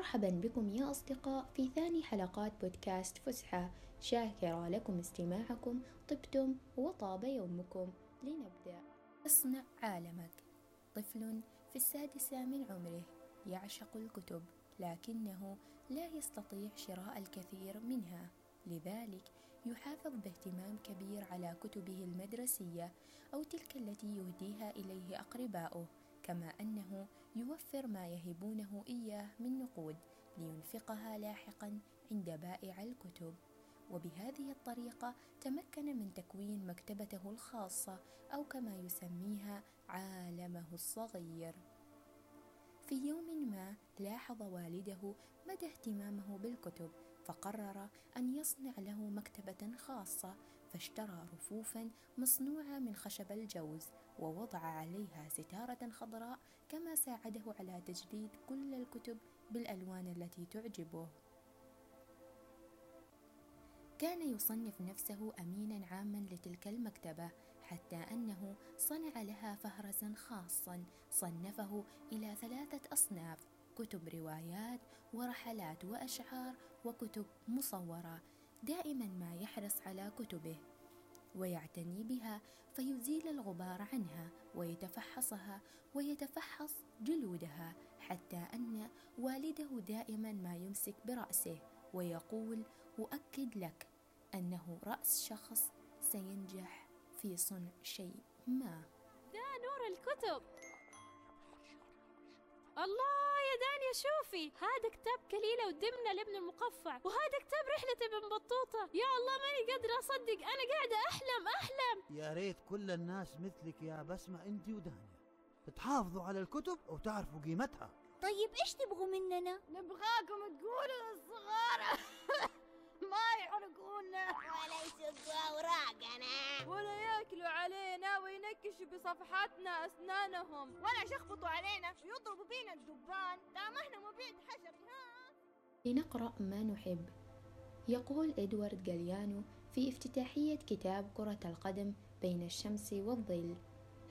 مرحبا بكم يا أصدقاء في ثاني حلقات بودكاست فسحة. شاكرة لكم استماعكم طبتم وطاب يومكم. لنبدأ. أصنع عالمك. طفل في السادسة من عمره يعشق الكتب لكنه لا يستطيع شراء الكثير منها. لذلك يحافظ باهتمام كبير على كتبه المدرسية أو تلك التي يهديها إليه أقرباؤه. كما أنه يوفر ما يهبونه إياه من نقود لينفقها لاحقا عند بائع الكتب. وبهذه الطريقة تمكن من تكوين مكتبته الخاصة أو كما يسميها عالمه الصغير. في يوم ما لاحظ والده مدى اهتمامه بالكتب فقرر أن يصنع له مكتبة خاصة فاشترى رفوفا مصنوعة من خشب الجوز ووضع عليها ستارة خضراء كما ساعده على تجديد كل الكتب بالألوان التي تعجبه. كان يصنف نفسه امينا عاما لتلك المكتبة حتى أنه صنع لها فهرسا خاصا صنفه إلى ثلاثة أصناف كتب روايات ورحلات وأشعار وكتب مصورة. دائما ما يحرص على كتبه ويعتني بها فيزيل الغبار عنها ويتفحصها ويتفحص جلودها حتى أن والده دائما ما يمسك برأسه ويقول أؤكد لك أنه رأس شخص سينجح في صنع شيء ما. ده نور الكتب! الله يا دانيا شوفي. هذا كتاب كليلة ودمنة لابن المقفع. وهذا كتاب رحلة ابن بطوطة. يا الله ماني قادرة أصدق. أنا قاعدة أحلم أحلم. يا ريت كل الناس مثلك يا بسمة أنت ودانيا. تحافظوا على الكتب وتعرفوا قيمتها. طيب إيش تبغوا مننا؟ نبغاكم تقولوا للصغار. ما يحرقونا. ولا يسقوا أوراقنا. ولا يأكلوا علينا. وينكشوا بصفحاتنا أسنانهم. ولا يشخبطوا علينا. ويضربوا بينا الدبان. دام إحنا مبيد حشري ها؟ لنقرأ ما نحب. يقول إدوارد جاليانو في افتتاحية كتاب كرة القدم بين الشمس والظل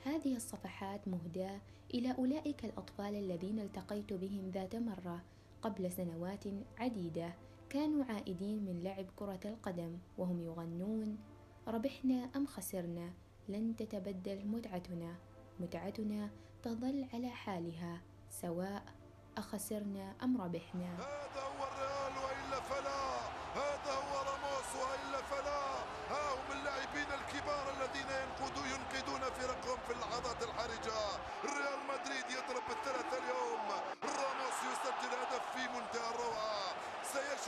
هذه الصفحات مهداة إلى أولئك الأطفال الذين التقيت بهم ذات مرة قبل سنوات عديدة. كانوا عائدين من لعب كرة القدم وهم يغنون ربحنا أم خسرنا؟ لن تتبدل متعتنا. متعتنا تظل على حالها سواء أخسرنا أم ربحنا. هذا هو الريال وإلا فلا. هذا هو راموس وإلا فلا. ها هم اللاعبين الكبار الذين ينقذوا ينقذون فرقهم في اللحظات الحرجة. ريال مدريد يضرب بالثلاثه اليوم. راموس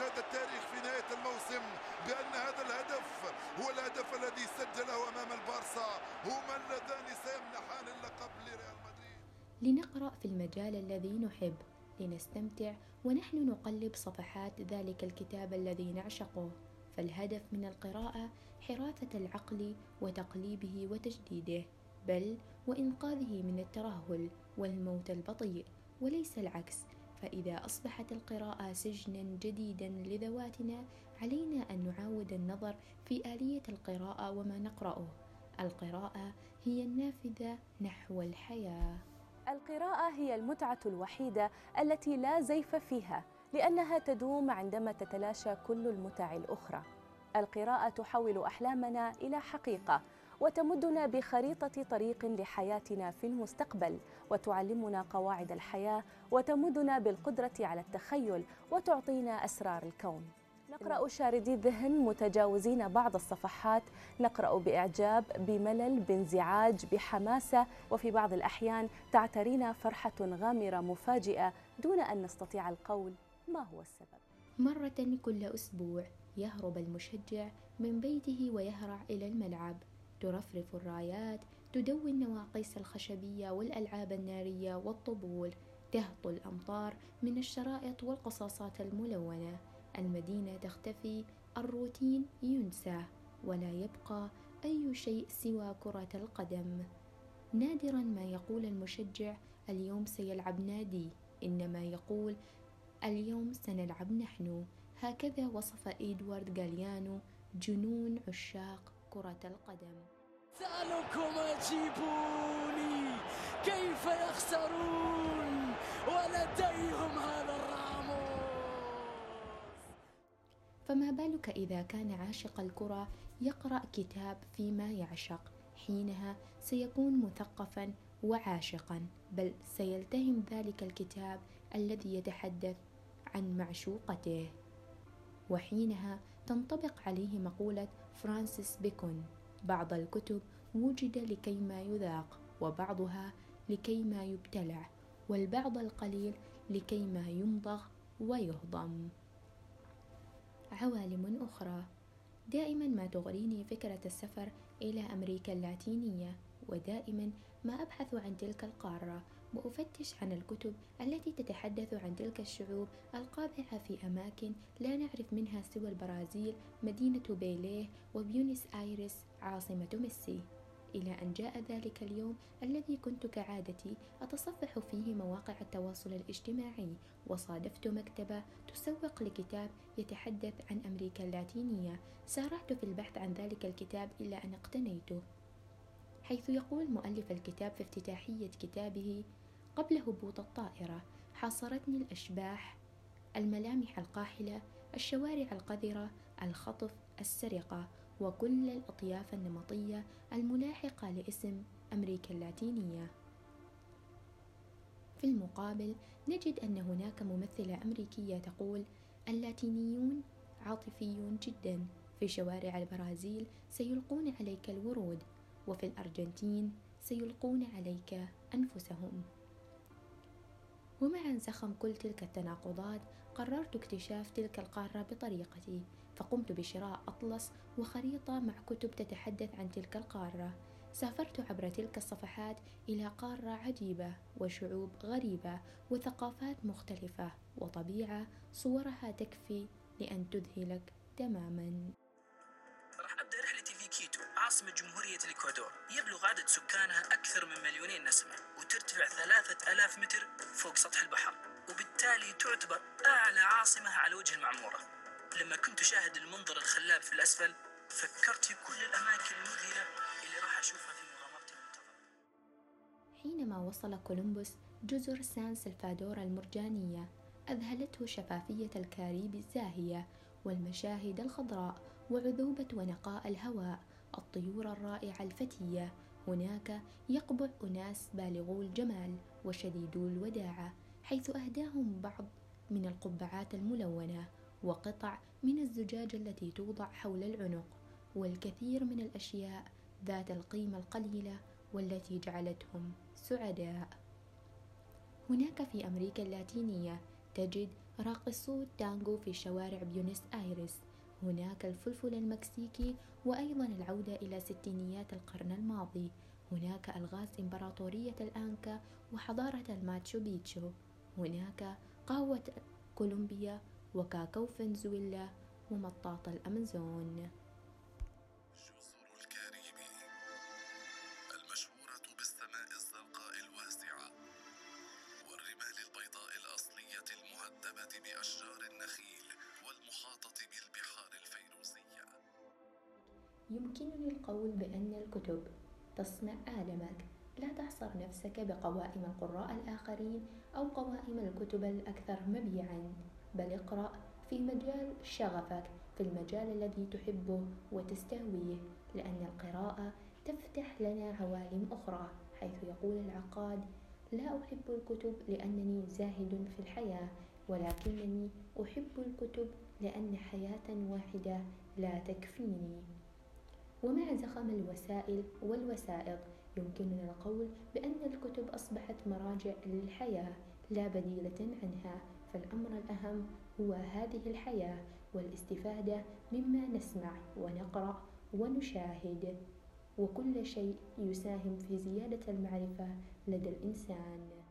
سيشهد التاريخ في نهاية الموسم بأن هذا الهدف هو الهدف الذي سجله أمام البارسا. هما اللذان سيمنحان اللقب لريال مدريد. لنقرأ في المجال الذي نحب لنستمتع ونحن نقلب صفحات ذلك الكتاب الذي نعشقه. فالهدف من القراءة حراثة العقل وتقليبه وتجديده بل وإنقاذه من الترهل والموت البطيء وليس العكس. فإذا أصبحت القراءة سجنا جديدا لذواتنا علينا أن نعاود النظر في آلية القراءة وما نقرأه القراءة هي النافذة نحو الحياة القراءة هي المتعة الوحيدة التي لا زيف فيها لأنها تدوم عندما تتلاشى كل المتع الأخرى. القراءة تحول أحلامنا إلى حقيقة وتمدنا بخريطة طريق لحياتنا في المستقبل وتعلمنا قواعد الحياة وتمدنا بالقدرة على التخيل وتعطينا أسرار الكون. نقرأ شاردي الذهن متجاوزين بعض الصفحات. نقرأ بإعجاب بملل بانزعاج بحماسة وفي بعض الأحيان تعترينا فرحة غامرة مفاجئة دون أن نستطيع القول ما هو السبب. مرة كل أسبوع يهرب المشجع من بيته ويهرع إلى الملعب. ترفرف الرايات تدوي النواقيس الخشبية والألعاب النارية والطبول تهطل الأمطار من الشرائط والقصاصات الملونة. المدينة تختفي الروتين ينسى ولا يبقى أي شيء سوى كرة القدم. نادرا ما يقول المشجع اليوم سيلعب نادي. إنما يقول اليوم سنلعب نحن. هكذا وصف إدوارد غاليانو جنون عشاق كرة القدم. سألكم أجيبوني كيف يخسرون؟ ولديهم هذا الراموس. فما بالك إذا كان عاشق الكرة يقرأ كتاب فيما يعشق؟ حينها سيكون مثقفا وعاشقا بل سيلتهم ذلك الكتاب الذي يتحدث عن معشوقته. وحينها تنطبق عليه مقولة فرانسيس بيكون. بعض الكتب وجد لكيما يذاق وبعضها لكيما يبتلع والبعض القليل لكيما يمضغ ويهضم. عوالم أخرى. دائما ما تغريني فكرة السفر إلى أمريكا اللاتينية ودائما ما أبحث عن تلك القارة وأفتش عن الكتب التي تتحدث عن تلك الشعوب القابعة في أماكن لا نعرف منها سوى البرازيل مدينة بيليه وبيونس آيرس عاصمة ميسي. إلى أن جاء ذلك اليوم الذي كنت كعادتي أتصفح فيه مواقع التواصل الاجتماعي وصادفت مكتبة تسوق لكتاب يتحدث عن أمريكا اللاتينية. سارعت في البحث عن ذلك الكتاب إلى أن اقتنيته. حيث يقول مؤلف الكتاب في افتتاحية كتابه قبل هبوط الطائرة حاصرتني الأشباح الملامح القاحلة الشوارع القذرة الخطف السرقة وكل الأطياف النمطية الملاحقة لاسم أمريكا اللاتينية في المقابل نجد أن هناك ممثلة أمريكية تقول اللاتينيون عاطفيون جدا في شوارع البرازيل سيلقون عليك الورود وفي الأرجنتين سيلقون عليك أنفسهم. ومع زخم كل تلك التناقضات قررت اكتشاف تلك القارة بطريقتي فقمت بشراء أطلس وخريطة مع كتب تتحدث عن تلك القارة. سافرت عبر تلك الصفحات إلى قارة عجيبة وشعوب غريبة وثقافات مختلفة وطبيعة صورها تكفي لأن تذهلك تماما. عاصمة جمهورية الإكوادور. يبلغ عدد سكانها أكثر من مليونين نسمة وترتفع ثلاثة ألاف متر فوق سطح البحر وبالتالي تعتبر أعلى عاصمة على وجه المعمورة. لما كنت أشاهد المنظر الخلاب في الأسفل فكرت في كل الأماكن المذهلة اللي راح أشوفها في مغامرتي المنتظرة حينما وصل كولومبوس جزر سان سلفادور المرجانية أذهلته شفافية الكاريب الزاهية والمشاهد الخضراء وعذوبة ونقاء الهواء الطيور الرائعة الفتية. هناك يقبع أناس بالغو الجمال وشديدو الوداعة حيث أهداهم بعض من القبعات الملونة وقطع من الزجاج التي توضع حول العنق والكثير من الأشياء ذات القيمة القليلة والتي جعلتهم سعداء. هناك في أمريكا اللاتينية تجد راقصو التانغو في شوارع بيونس آيرس هناك الفلفل المكسيكي وأيضا العودة إلى ستينيات القرن الماضي. هناك ألغاز إمبراطورية الإنكا وحضارة الماتشو بيتشو. هناك قهوة كولومبيا وكاكاو فنزويلا ومطاط الأمازون. جزر الكاريبي المشهورة بالسماء الزرقاء الواسعة والرمال البيضاء الأصلية المهذبة بأشجار يمكنني القول بأن الكتب تصنع عالمك لا تحصر نفسك بقوائم القراء الآخرين أو قوائم الكتب الأكثر مبيعاً. بل اقرأ في مجال شغفك في المجال الذي تحبه وتستهويه لأن القراءة تفتح لنا عوالم أخرى حيث يقول العقاد لا أحب الكتب لأنني زاهد في الحياة ولكنني أحب الكتب لأن حياة واحدة لا تكفيني. ومع زخم الوسائل والوسائط يمكننا القول بأن الكتب أصبحت مراجع للحياة لا بديلة عنها. فالأمر الأهم هو هذه الحياة والاستفادة مما نسمع ونقرأ ونشاهد. وكل شيء يساهم في زيادة المعرفة لدى الإنسان.